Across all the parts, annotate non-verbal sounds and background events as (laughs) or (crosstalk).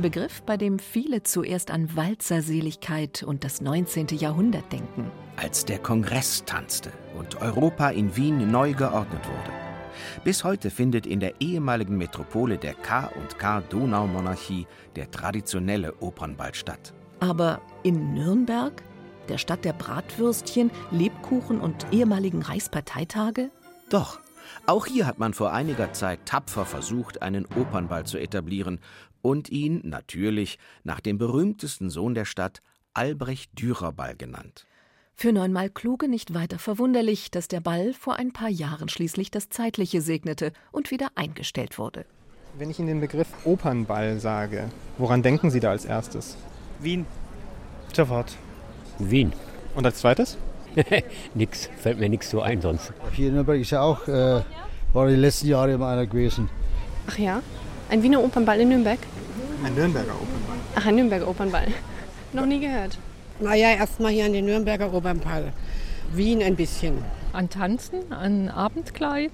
Ein Begriff, bei dem viele zuerst an Walzerseligkeit und das 19. Jahrhundert denken. Als der Kongress tanzte und Europa in Wien neu geordnet wurde. Bis heute findet in der ehemaligen Metropole der K&K Donaumonarchie der traditionelle Opernball statt. Aber in Nürnberg, der Stadt der Bratwürstchen, Lebkuchen und ehemaligen Reichsparteitage? Doch, auch hier hat man vor einiger Zeit tapfer versucht, einen Opernball zu etablieren und ihn natürlich nach dem berühmtesten Sohn der Stadt, Albrecht Dürerball genannt. Für neunmal Kluge nicht weiter verwunderlich, dass der Ball vor ein paar Jahren schließlich das Zeitliche segnete und wieder eingestellt wurde. Wenn ich Ihnen den Begriff Opernball sage, woran denken Sie da als erstes? Wien. Sofort. Wien. Und als zweites? (laughs) nix, fällt mir nichts so ein sonst. Hier in Nürnberg ist ja auch, äh, war die letzten Jahre immer einer gewesen. Ach ja? Ein Wiener Opernball in Nürnberg? Ein Nürnberger Opernball. Ach, ein Nürnberger Opernball. (laughs) Noch nie gehört. Naja, erstmal hier an den Nürnberger Opernball. Wien ein bisschen. An Tanzen, an Abendkleid.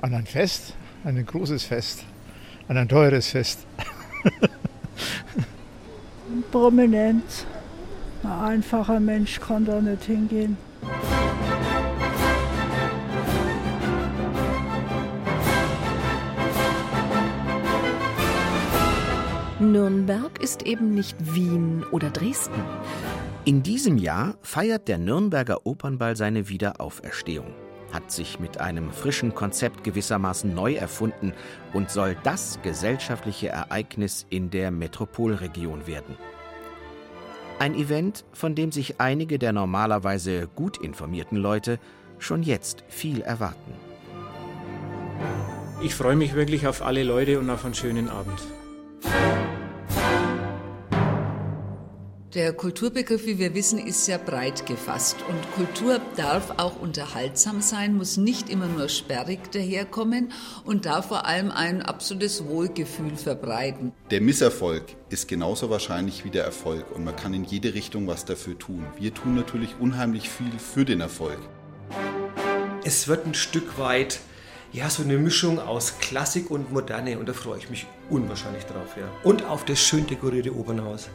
An ein Fest, an ein großes Fest, an ein teures Fest. (laughs) Prominenz. Ein einfacher Mensch kann da nicht hingehen. Nürnberg ist eben nicht Wien oder Dresden. In diesem Jahr feiert der Nürnberger Opernball seine Wiederauferstehung, hat sich mit einem frischen Konzept gewissermaßen neu erfunden und soll das gesellschaftliche Ereignis in der Metropolregion werden. Ein Event, von dem sich einige der normalerweise gut informierten Leute schon jetzt viel erwarten. Ich freue mich wirklich auf alle Leute und auf einen schönen Abend. Der Kulturbegriff, wie wir wissen, ist sehr breit gefasst. Und Kultur darf auch unterhaltsam sein, muss nicht immer nur sperrig daherkommen und darf vor allem ein absolutes Wohlgefühl verbreiten. Der Misserfolg ist genauso wahrscheinlich wie der Erfolg und man kann in jede Richtung was dafür tun. Wir tun natürlich unheimlich viel für den Erfolg. Es wird ein Stück weit ja, so eine Mischung aus Klassik und Moderne und da freue ich mich unwahrscheinlich drauf, ja. Und auf das schön dekorierte Opernhaus.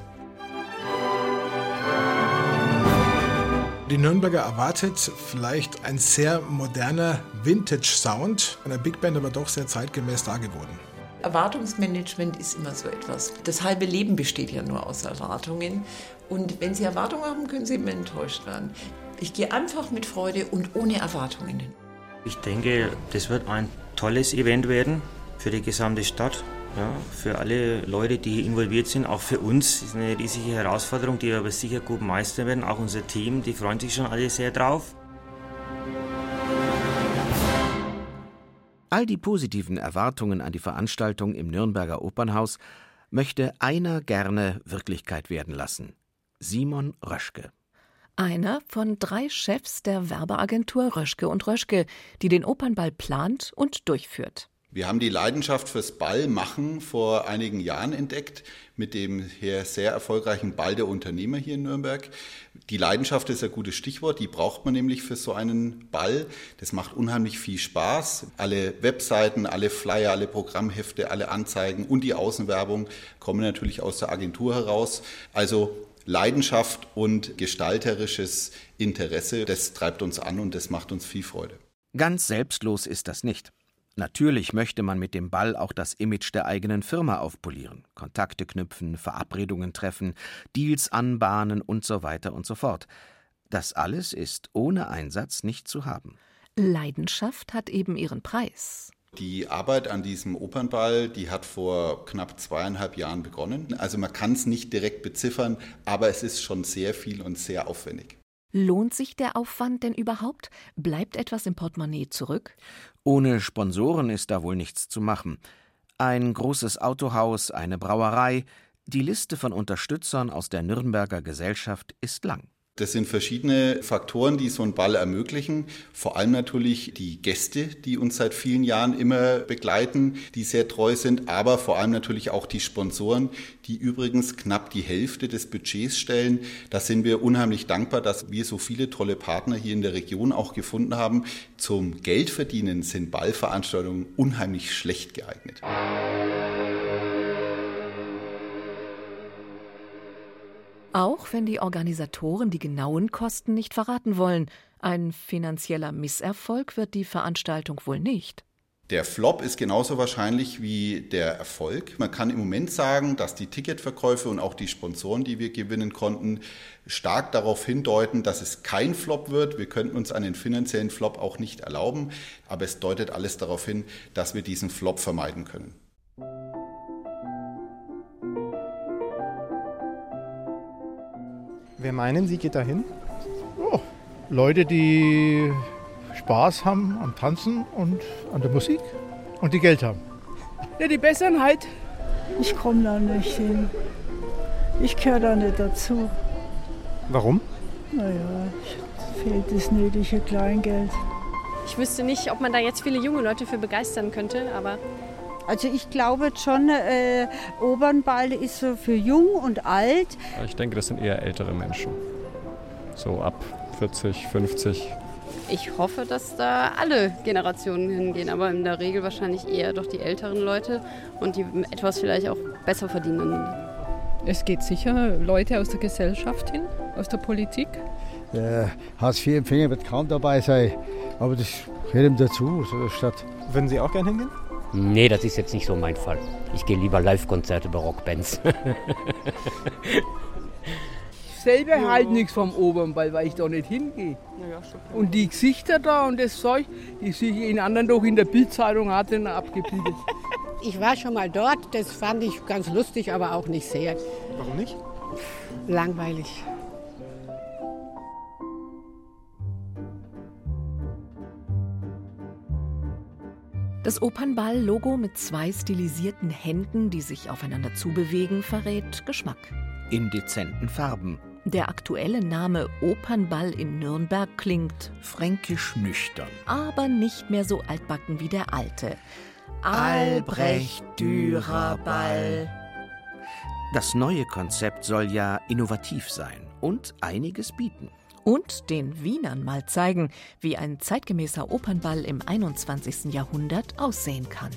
Die Nürnberger erwartet vielleicht ein sehr moderner Vintage-Sound, einer Big Band aber doch sehr zeitgemäß dargeboten. Erwartungsmanagement ist immer so etwas. Das halbe Leben besteht ja nur aus Erwartungen. Und wenn Sie Erwartungen haben, können Sie immer enttäuscht werden. Ich gehe einfach mit Freude und ohne Erwartungen hin. Ich denke, das wird ein tolles Event werden für die gesamte Stadt. Ja, für alle Leute, die involviert sind, auch für uns ist eine riesige Herausforderung, die wir aber sicher gut meistern werden. Auch unser Team, die freuen sich schon alle sehr drauf. All die positiven Erwartungen an die Veranstaltung im Nürnberger Opernhaus möchte einer gerne Wirklichkeit werden lassen. Simon Röschke. Einer von drei Chefs der Werbeagentur Röschke und Röschke, die den Opernball plant und durchführt. Wir haben die Leidenschaft fürs Ballmachen vor einigen Jahren entdeckt mit dem hier sehr erfolgreichen Ball der Unternehmer hier in Nürnberg. Die Leidenschaft ist ein gutes Stichwort, die braucht man nämlich für so einen Ball. Das macht unheimlich viel Spaß. Alle Webseiten, alle Flyer, alle Programmhefte, alle Anzeigen und die Außenwerbung kommen natürlich aus der Agentur heraus. Also Leidenschaft und gestalterisches Interesse, das treibt uns an und das macht uns viel Freude. Ganz selbstlos ist das nicht. Natürlich möchte man mit dem Ball auch das Image der eigenen Firma aufpolieren, Kontakte knüpfen, Verabredungen treffen, Deals anbahnen und so weiter und so fort. Das alles ist ohne Einsatz nicht zu haben. Leidenschaft hat eben ihren Preis. Die Arbeit an diesem Opernball, die hat vor knapp zweieinhalb Jahren begonnen. Also man kann es nicht direkt beziffern, aber es ist schon sehr viel und sehr aufwendig. Lohnt sich der Aufwand denn überhaupt? Bleibt etwas im Portemonnaie zurück? Ohne Sponsoren ist da wohl nichts zu machen. Ein großes Autohaus, eine Brauerei, die Liste von Unterstützern aus der Nürnberger Gesellschaft ist lang. Das sind verschiedene Faktoren, die so einen Ball ermöglichen. Vor allem natürlich die Gäste, die uns seit vielen Jahren immer begleiten, die sehr treu sind, aber vor allem natürlich auch die Sponsoren, die übrigens knapp die Hälfte des Budgets stellen. Da sind wir unheimlich dankbar, dass wir so viele tolle Partner hier in der Region auch gefunden haben. Zum Geldverdienen sind Ballveranstaltungen unheimlich schlecht geeignet. Auch wenn die Organisatoren die genauen Kosten nicht verraten wollen, ein finanzieller Misserfolg wird die Veranstaltung wohl nicht. Der Flop ist genauso wahrscheinlich wie der Erfolg. Man kann im Moment sagen, dass die Ticketverkäufe und auch die Sponsoren, die wir gewinnen konnten, stark darauf hindeuten, dass es kein Flop wird. Wir könnten uns einen finanziellen Flop auch nicht erlauben, aber es deutet alles darauf hin, dass wir diesen Flop vermeiden können. Wer meinen Sie geht dahin? Oh, Leute, die Spaß haben am Tanzen und an der Musik und die Geld haben. Ja, die Besseren halt. Ich komme da nicht hin. Ich gehöre da nicht dazu. Warum? Naja, fehlt das nötige Kleingeld. Ich wüsste nicht, ob man da jetzt viele junge Leute für begeistern könnte, aber also ich glaube schon, äh, Obernball ist so für jung und alt. Ich denke, das sind eher ältere Menschen. So ab 40, 50. Ich hoffe, dass da alle Generationen hingehen, aber in der Regel wahrscheinlich eher doch die älteren Leute und die etwas vielleicht auch besser verdienen. Es geht sicher Leute aus der Gesellschaft hin, aus der Politik. Der Hartz-IV-Empfänger wird kaum dabei sein, aber das gehört ihm dazu, so der Stadt. Würden Sie auch gerne hingehen? Nee, das ist jetzt nicht so mein Fall. Ich gehe lieber Live-Konzerte bei Rockbands. ich selber ja. halt nichts vom Obernball, weil ich da nicht hingehe. Ja, und die Gesichter da und das Zeug, die sich in anderen doch in der Bildzeitung hatten, abgebildet. Ich war schon mal dort, das fand ich ganz lustig, aber auch nicht sehr. Warum nicht? Langweilig. Das Opernball-Logo mit zwei stilisierten Händen, die sich aufeinander zubewegen, verrät Geschmack. In dezenten Farben. Der aktuelle Name Opernball in Nürnberg klingt fränkisch nüchtern. Aber nicht mehr so altbacken wie der alte. Albrecht Dürer Ball. Das neue Konzept soll ja innovativ sein und einiges bieten und den Wienern mal zeigen, wie ein zeitgemäßer Opernball im 21. Jahrhundert aussehen kann.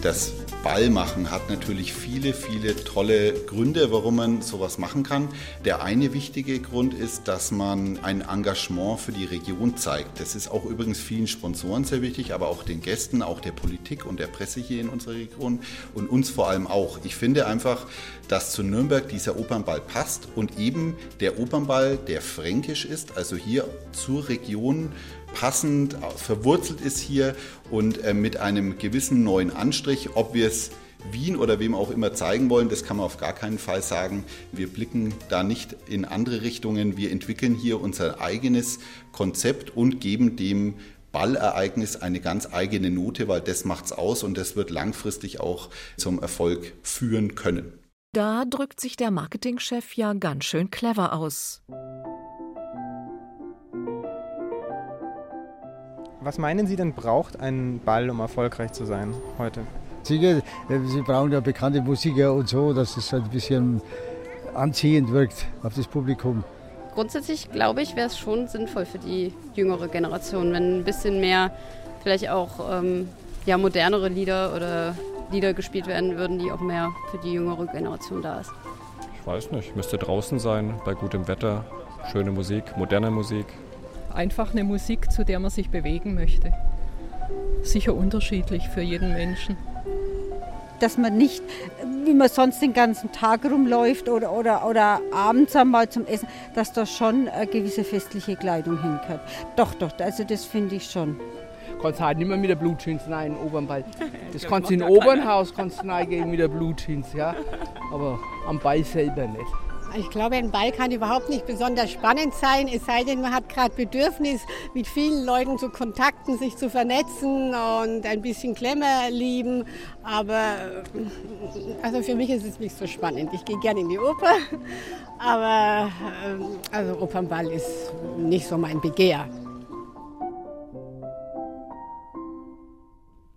Das Ballmachen hat natürlich viele, viele tolle Gründe, warum man sowas machen kann. Der eine wichtige Grund ist, dass man ein Engagement für die Region zeigt. Das ist auch übrigens vielen Sponsoren sehr wichtig, aber auch den Gästen, auch der Politik und der Presse hier in unserer Region und uns vor allem auch. Ich finde einfach, dass zu Nürnberg dieser Opernball passt und eben der Opernball, der fränkisch ist, also hier zur Region passend verwurzelt ist hier und äh, mit einem gewissen neuen Anstrich, ob wir es Wien oder wem auch immer zeigen wollen, das kann man auf gar keinen Fall sagen. Wir blicken da nicht in andere Richtungen. Wir entwickeln hier unser eigenes Konzept und geben dem Ballereignis eine ganz eigene Note, weil das macht's aus und das wird langfristig auch zum Erfolg führen können. Da drückt sich der Marketingchef ja ganz schön clever aus. Was meinen Sie denn braucht ein Ball, um erfolgreich zu sein heute? Sicher, äh, Sie brauchen ja bekannte Musiker und so, dass es halt ein bisschen anziehend wirkt auf das Publikum. Grundsätzlich glaube ich, wäre es schon sinnvoll für die jüngere Generation, wenn ein bisschen mehr vielleicht auch ähm, ja, modernere Lieder oder Lieder gespielt werden würden, die auch mehr für die jüngere Generation da ist. Ich weiß nicht, müsste draußen sein, bei gutem Wetter, schöne Musik, moderne Musik, einfach eine Musik, zu der man sich bewegen möchte. Sicher unterschiedlich für jeden Menschen. Dass man nicht, wie man sonst den ganzen Tag rumläuft oder, oder, oder abends einmal zum Essen, dass da schon eine gewisse festliche Kleidung hingehört. Doch, doch, also das finde ich schon. Du kannst halt nicht mehr mit der Blutjeans rein in den Obernball. Das kannst du in Obernhaus kannst du reingehen mit der Blutjeans, ja. Aber am Ball selber nicht. Ich glaube, ein Ball kann überhaupt nicht besonders spannend sein, es sei denn, man hat gerade Bedürfnis, mit vielen Leuten zu kontakten, sich zu vernetzen und ein bisschen Klemmer lieben. Aber also für mich ist es nicht so spannend. Ich gehe gerne in die Oper, aber äh, also Opernball ist nicht so mein Begehr.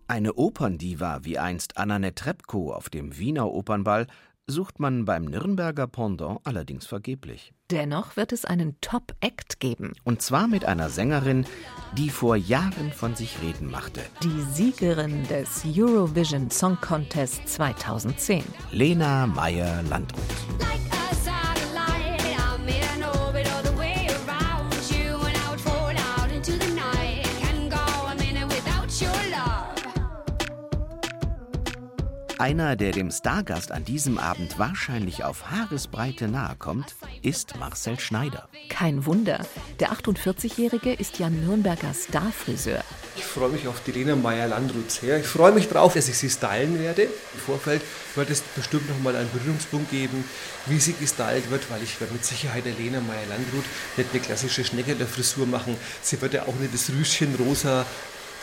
Eine Operndiva wie einst Anna Netrebko auf dem Wiener Opernball sucht man beim Nürnberger Pendant allerdings vergeblich. Dennoch wird es einen Top-Act geben. Und zwar mit einer Sängerin, die vor Jahren von sich reden machte. Die Siegerin des Eurovision Song Contest 2010. Lena Meyer-Landrut. Einer, der dem Stargast an diesem Abend wahrscheinlich auf Haaresbreite nahe kommt, ist Marcel Schneider. Kein Wunder, der 48-Jährige ist ja Nürnberger Starfriseur. Ich freue mich auf die Lena Meyer-Landrut sehr. Ich freue mich drauf, dass ich sie stylen werde. Im Vorfeld wird es bestimmt noch mal einen Berührungspunkt geben, wie sie gestylt wird, weil ich werde mit Sicherheit der Lena Meyer-Landrut nicht eine klassische Schnecke der Frisur machen. Sie wird ja auch nicht das Rüschen rosa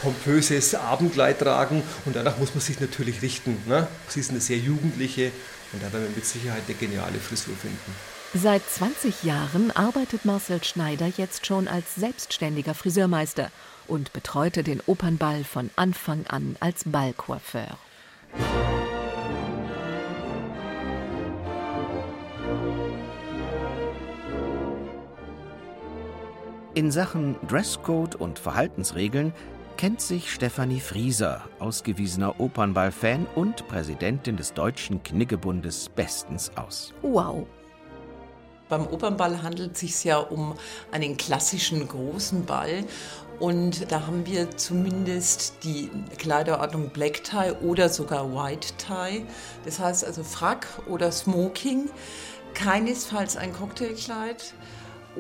pompöses Abendkleid tragen und danach muss man sich natürlich richten. Ne? Sie ist eine sehr jugendliche und da werden wir mit Sicherheit eine geniale Frisur finden. Seit 20 Jahren arbeitet Marcel Schneider jetzt schon als selbstständiger Friseurmeister und betreute den Opernball von Anfang an als Ballcoiffeur. In Sachen Dresscode und Verhaltensregeln kennt sich Stefanie Frieser, ausgewiesener Opernball-Fan und Präsidentin des Deutschen Kniggebundes, bestens aus. Wow. Beim Opernball handelt es sich ja um einen klassischen großen Ball. Und da haben wir zumindest die Kleiderordnung Black Tie oder sogar White Tie. Das heißt also Frack oder Smoking. Keinesfalls ein Cocktailkleid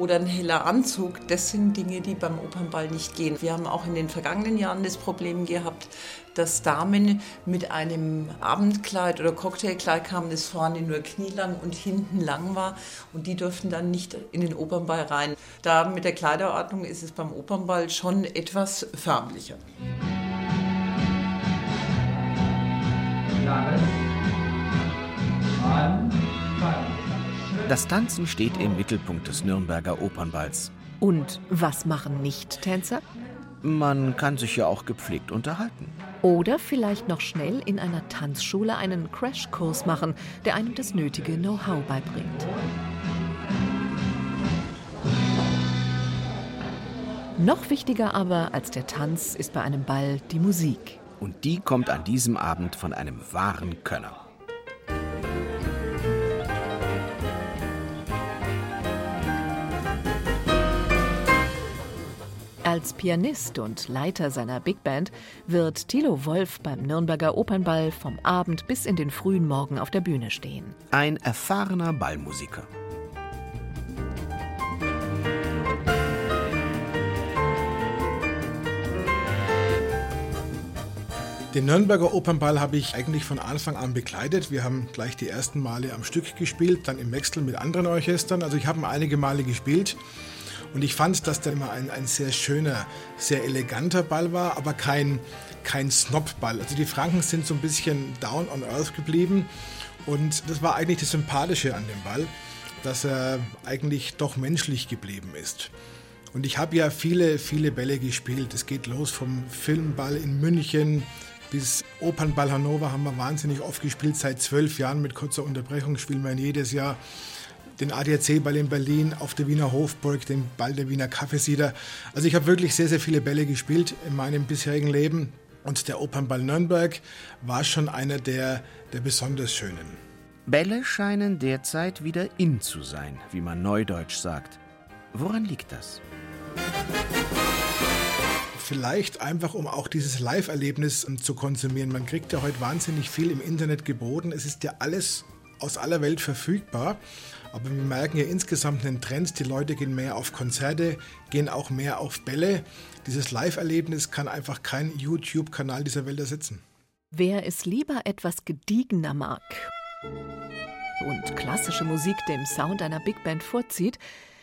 oder ein heller Anzug, das sind Dinge, die beim Opernball nicht gehen. Wir haben auch in den vergangenen Jahren das Problem gehabt, dass Damen mit einem Abendkleid oder Cocktailkleid kamen, das vorne nur knielang und hinten lang war und die durften dann nicht in den Opernball rein. Da mit der Kleiderordnung ist es beim Opernball schon etwas förmlicher. Lange. Anfang. Das Tanzen steht im Mittelpunkt des Nürnberger Opernballs. Und was machen Nicht-Tänzer? Man kann sich ja auch gepflegt unterhalten. Oder vielleicht noch schnell in einer Tanzschule einen Crashkurs machen, der einem das nötige Know-how beibringt. Noch wichtiger aber als der Tanz ist bei einem Ball die Musik. Und die kommt an diesem Abend von einem wahren Könner. Als Pianist und Leiter seiner Big Band wird Thilo Wolf beim Nürnberger Opernball vom Abend bis in den frühen Morgen auf der Bühne stehen. Ein erfahrener Ballmusiker. Den Nürnberger Opernball habe ich eigentlich von Anfang an begleitet. Wir haben gleich die ersten Male am Stück gespielt, dann im Wechsel mit anderen Orchestern. Also ich habe einige Male gespielt. Und ich fand, dass der immer ein, ein sehr schöner, sehr eleganter Ball war, aber kein, kein Snobball. Also die Franken sind so ein bisschen down on earth geblieben. Und das war eigentlich das Sympathische an dem Ball, dass er eigentlich doch menschlich geblieben ist. Und ich habe ja viele, viele Bälle gespielt. Es geht los vom Filmball in München bis Opernball Hannover haben wir wahnsinnig oft gespielt. Seit zwölf Jahren mit kurzer Unterbrechung spielen wir jedes Jahr den ADAC-Ball in Berlin, auf der Wiener Hofburg, den Ball der Wiener Kaffeesieder. Also ich habe wirklich sehr, sehr viele Bälle gespielt in meinem bisherigen Leben. Und der Opernball Nürnberg war schon einer der, der besonders schönen. Bälle scheinen derzeit wieder in zu sein, wie man neudeutsch sagt. Woran liegt das? Vielleicht einfach, um auch dieses Live-Erlebnis zu konsumieren. Man kriegt ja heute wahnsinnig viel im Internet geboten. Es ist ja alles aus aller Welt verfügbar. Aber wir merken ja insgesamt einen Trend, die Leute gehen mehr auf Konzerte, gehen auch mehr auf Bälle. Dieses Live-Erlebnis kann einfach kein YouTube-Kanal dieser Welt ersetzen. Wer es lieber etwas gediegener mag und klassische Musik dem Sound einer Big Band vorzieht,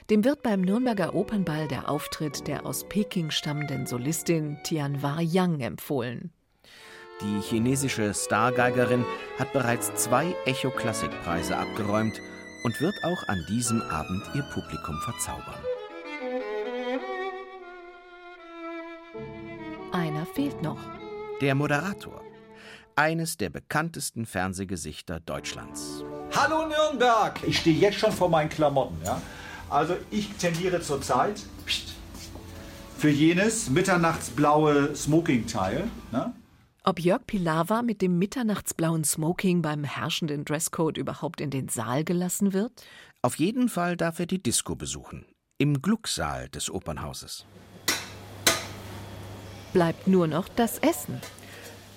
dem wird beim Nürnberger Opernball der Auftritt der aus Peking stammenden Solistin Tianhua Yang empfohlen. Die chinesische Stargeigerin hat bereits zwei Echo-Klassikpreise abgeräumt und wird auch an diesem Abend ihr Publikum verzaubern. Einer fehlt noch. Der Moderator. Eines der bekanntesten Fernsehgesichter Deutschlands. Hallo Nürnberg! Ich stehe jetzt schon vor meinen Klamotten. Ja? Also ich tendiere zurzeit für jenes mitternachtsblaue Smoking-Teil. Ne? Ob Jörg Pilawa mit dem mitternachtsblauen Smoking beim herrschenden Dresscode überhaupt in den Saal gelassen wird? Auf jeden Fall darf er die Disco besuchen. Im Glucksaal des Opernhauses. Bleibt nur noch das Essen.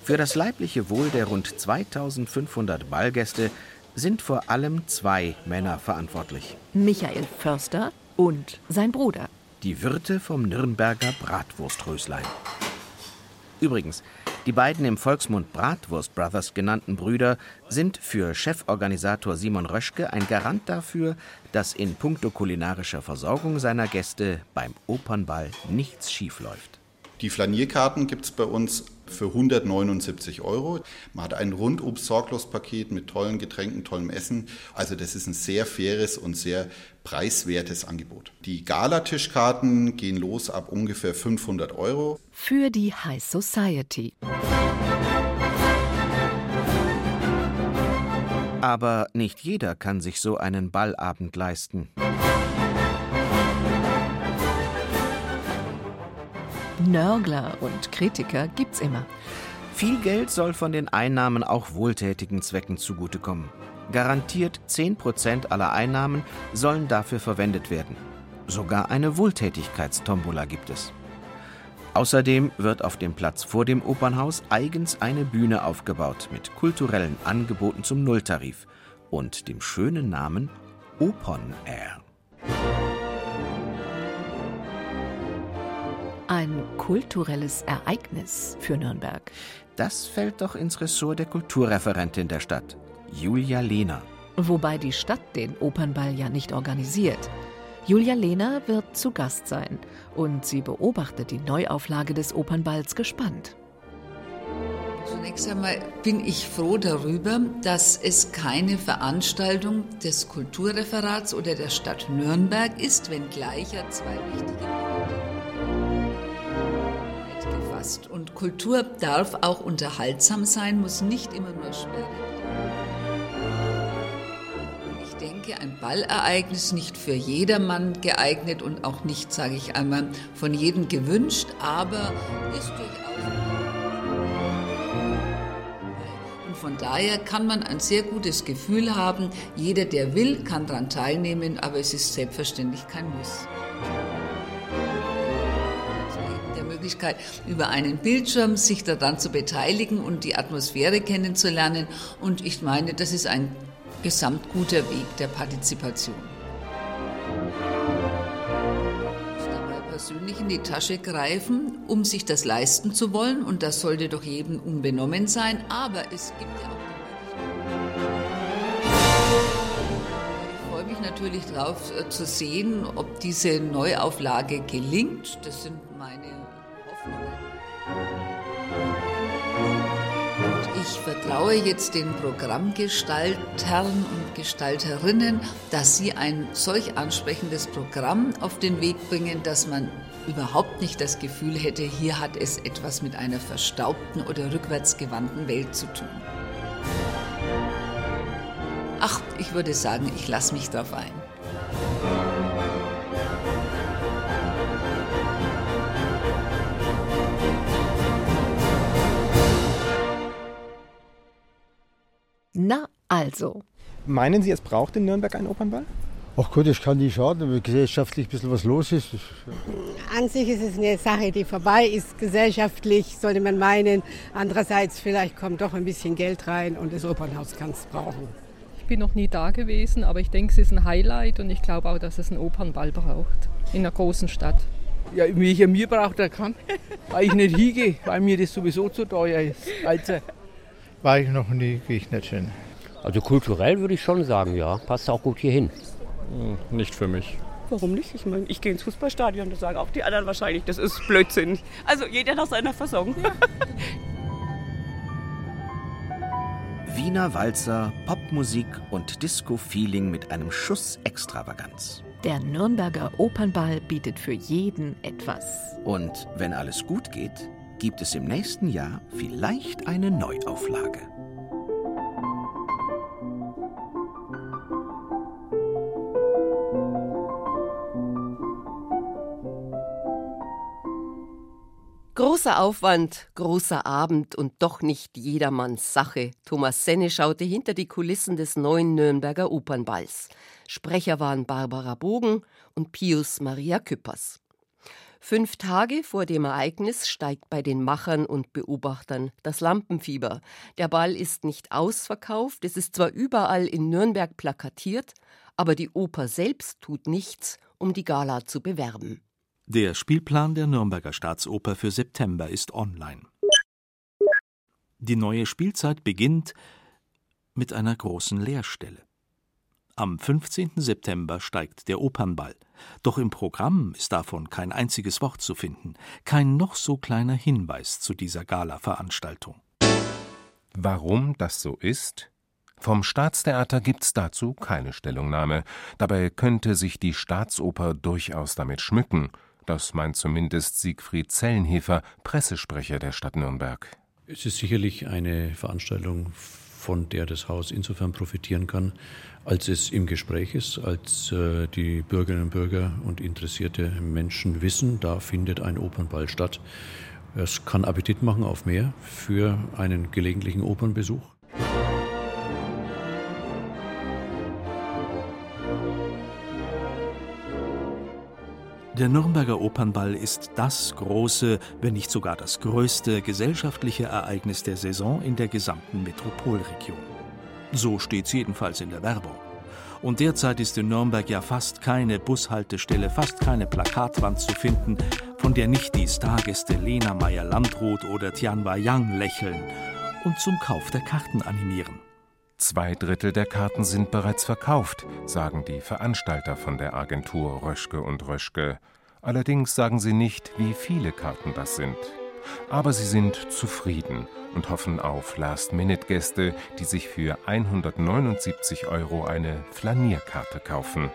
Für das leibliche Wohl der rund 2500 Ballgäste sind vor allem zwei Männer verantwortlich. Michael Förster und sein Bruder. Die Wirte vom Nürnberger Bratwurströslein. Übrigens, die beiden im Volksmund Bratwurst Brothers genannten Brüder sind für Cheforganisator Simon Röschke ein Garant dafür, dass in puncto kulinarischer Versorgung seiner Gäste beim Opernball nichts schiefläuft. Die Flanierkarten gibt es bei uns für 179 Euro. Man hat ein Rundum-Sorglos-Paket mit tollen Getränken, tollem Essen. Also das ist ein sehr faires und sehr preiswertes Angebot. Die Galatischkarten gehen los ab ungefähr 500 Euro. Für die High Society. Aber nicht jeder kann sich so einen Ballabend leisten. Nörgler und Kritiker gibt's immer. Viel Geld soll von den Einnahmen auch wohltätigen Zwecken zugutekommen. Garantiert 10% aller Einnahmen sollen dafür verwendet werden. Sogar eine Wohltätigkeitstombola gibt es. Außerdem wird auf dem Platz vor dem Opernhaus eigens eine Bühne aufgebaut mit kulturellen Angeboten zum Nulltarif und dem schönen Namen Opern Air. Ein kulturelles Ereignis für Nürnberg. Das fällt doch ins Ressort der Kulturreferentin der Stadt, Julia Lehner. Wobei die Stadt den Opernball ja nicht organisiert. Julia Lehner wird zu Gast sein und sie beobachtet die Neuauflage des Opernballs gespannt. Zunächst einmal bin ich froh darüber, dass es keine Veranstaltung des Kulturreferats oder der Stadt Nürnberg ist, wenngleich ja zwei wichtige gefasst. Und Kultur darf auch unterhaltsam sein, muss nicht immer nur sperrig Ich denke, ein Ballereignis nicht für jedermann geeignet und auch nicht, sage ich einmal, von jedem gewünscht, aber ist durchaus. Und von daher kann man ein sehr gutes Gefühl haben. Jeder, der will, kann daran teilnehmen, aber es ist selbstverständlich kein Muss. Möglichkeit, über einen Bildschirm sich daran zu beteiligen und die Atmosphäre kennenzulernen. Und ich meine, das ist ein gesamtguter Weg der Partizipation. Persönlich in die Tasche greifen, um sich das leisten zu wollen. Und das sollte doch jedem unbenommen sein. Aber es gibt ja auch Ich freue mich natürlich darauf äh, zu sehen, ob diese Neuauflage gelingt. Das sind meine und ich vertraue jetzt den Programmgestaltern und Gestalterinnen, dass sie ein solch ansprechendes Programm auf den Weg bringen, dass man überhaupt nicht das Gefühl hätte, hier hat es etwas mit einer verstaubten oder rückwärtsgewandten Welt zu tun. Ach, ich würde sagen, ich lasse mich darauf ein. Na also. Meinen Sie, es braucht in Nürnberg einen Opernball? Ach gut, das kann nicht schaden, wenn gesellschaftlich ein bisschen was los ist. An sich ist es eine Sache, die vorbei ist. Gesellschaftlich sollte man meinen. Andererseits, vielleicht kommt doch ein bisschen Geld rein und das Opernhaus kann es brauchen. Ich bin noch nie da gewesen, aber ich denke, es ist ein Highlight und ich glaube auch, dass es einen Opernball braucht. In einer großen Stadt. Ja, welcher mir braucht, der kann. Weil ich nicht hingehe, weil mir das sowieso zu teuer ist. Also. War ich noch nie, gehe ich nicht hin. Also kulturell würde ich schon sagen, ja. Passt auch gut hier hin. Hm, nicht für mich. Warum nicht? Ich meine, ich gehe ins Fußballstadion, das sagen auch die anderen wahrscheinlich. Das ist Blödsinn. Also jeder nach seiner Fassung. (laughs) Wiener Walzer, Popmusik und Disco-Feeling mit einem Schuss Extravaganz. Der Nürnberger Opernball bietet für jeden etwas. Und wenn alles gut geht, gibt es im nächsten Jahr vielleicht eine Neuauflage. Großer Aufwand, großer Abend und doch nicht jedermanns Sache. Thomas Senne schaute hinter die Kulissen des neuen Nürnberger Opernballs. Sprecher waren Barbara Bogen und Pius Maria Küppers. Fünf Tage vor dem Ereignis steigt bei den Machern und Beobachtern das Lampenfieber. Der Ball ist nicht ausverkauft, es ist zwar überall in Nürnberg plakatiert, aber die Oper selbst tut nichts, um die Gala zu bewerben. Der Spielplan der Nürnberger Staatsoper für September ist online. Die neue Spielzeit beginnt mit einer großen Leerstelle. Am 15. September steigt der Opernball. Doch im Programm ist davon kein einziges Wort zu finden, kein noch so kleiner Hinweis zu dieser Gala-Veranstaltung. Warum das so ist? Vom Staatstheater gibt's dazu keine Stellungnahme. Dabei könnte sich die Staatsoper durchaus damit schmücken. Das meint zumindest Siegfried Zellenhefer, Pressesprecher der Stadt Nürnberg. Es ist sicherlich eine Veranstaltung, von der das Haus insofern profitieren kann, als es im Gespräch ist, als äh, die Bürgerinnen und Bürger und interessierte Menschen wissen, da findet ein Opernball statt. Es kann Appetit machen auf mehr für einen gelegentlichen Opernbesuch. Der Nürnberger Opernball ist das große, wenn nicht sogar das größte gesellschaftliche Ereignis der Saison in der gesamten Metropolregion. So steht's jedenfalls in der Werbung. Und derzeit ist in Nürnberg ja fast keine Bushaltestelle, fast keine Plakatwand zu finden, von der nicht die Stargäste Lena Meyer-Landrut oder Tianwa Yang lächeln und zum Kauf der Karten animieren. Zwei Drittel der Karten sind bereits verkauft, sagen die Veranstalter von der Agentur Röschke und Röschke. Allerdings sagen sie nicht, wie viele Karten das sind. Aber sie sind zufrieden und hoffen auf Last-Minute-Gäste, die sich für 179 Euro eine Flanierkarte kaufen.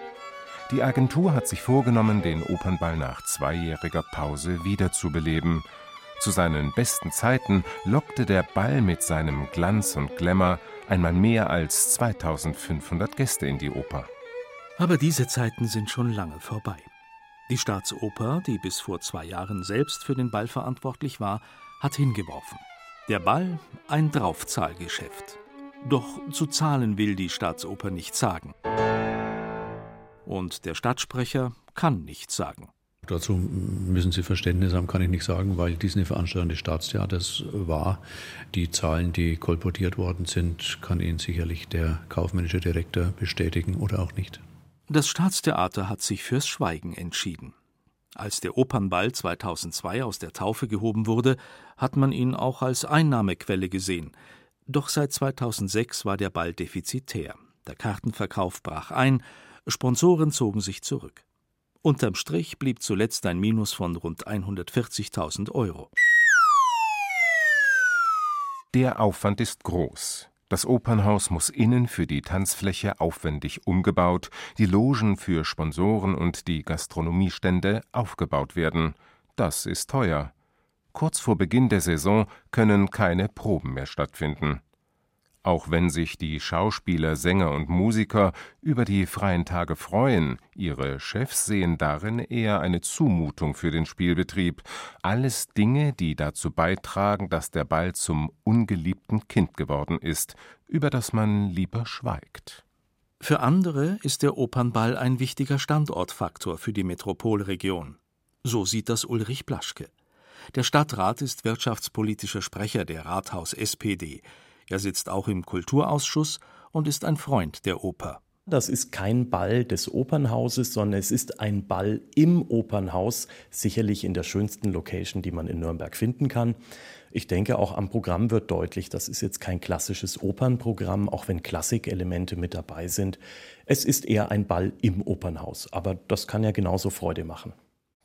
Die Agentur hat sich vorgenommen, den Opernball nach zweijähriger Pause wiederzubeleben. Zu seinen besten Zeiten lockte der Ball mit seinem Glanz und Glamour einmal mehr als 2500 Gäste in die Oper. Aber diese Zeiten sind schon lange vorbei. Die Staatsoper, die bis vor zwei Jahren selbst für den Ball verantwortlich war, hat hingeworfen. Der Ball ein Draufzahlgeschäft. Doch zu zahlen will die Staatsoper nichts sagen. Und der Stadtsprecher kann nichts sagen. Dazu müssen Sie Verständnis haben, kann ich nicht sagen, weil dies eine Veranstaltung des Staatstheaters war. Die Zahlen, die kolportiert worden sind, kann Ihnen sicherlich der kaufmännische Direktor bestätigen oder auch nicht. Das Staatstheater hat sich fürs Schweigen entschieden. Als der Opernball 2002 aus der Taufe gehoben wurde, hat man ihn auch als Einnahmequelle gesehen. Doch seit 2006 war der Ball defizitär. Der Kartenverkauf brach ein, Sponsoren zogen sich zurück. Unterm Strich blieb zuletzt ein Minus von rund 140.000 Euro. Der Aufwand ist groß. Das Opernhaus muss innen für die Tanzfläche aufwendig umgebaut, die Logen für Sponsoren und die Gastronomiestände aufgebaut werden. Das ist teuer. Kurz vor Beginn der Saison können keine Proben mehr stattfinden. Auch wenn sich die Schauspieler, Sänger und Musiker über die freien Tage freuen, ihre Chefs sehen darin eher eine Zumutung für den Spielbetrieb. Alles Dinge, die dazu beitragen, dass der Ball zum ungeliebten Kind geworden ist, über das man lieber schweigt. Für andere ist der Opernball ein wichtiger Standortfaktor für die Metropolregion. So sieht das Ulrich Blaschke. Der Stadtrat ist wirtschaftspolitischer Sprecher der Rathaus SPD. Er sitzt auch im Kulturausschuss und ist ein Freund der Oper. Das ist kein Ball des Opernhauses, sondern es ist ein Ball im Opernhaus, sicherlich in der schönsten Location, die man in Nürnberg finden kann. Ich denke, auch am Programm wird deutlich, das ist jetzt kein klassisches Opernprogramm, auch wenn Klassikelemente mit dabei sind. Es ist eher ein Ball im Opernhaus, aber das kann ja genauso Freude machen.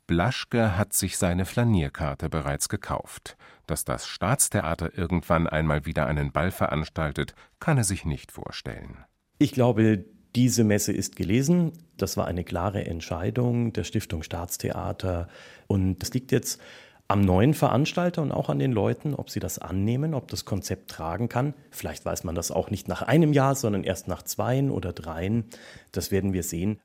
Blaschke hat sich seine Flanierkarte bereits gekauft. Dass das Staatstheater irgendwann einmal wieder einen Ball veranstaltet, kann er sich nicht vorstellen. Ich glaube, diese Messe ist gelesen. Das war eine klare Entscheidung der Stiftung Staatstheater. Und es liegt jetzt am neuen Veranstalter und auch an den Leuten, ob sie das annehmen, ob das Konzept tragen kann. Vielleicht weiß man das auch nicht nach einem Jahr, sondern erst nach zweien oder dreien. Das werden wir sehen.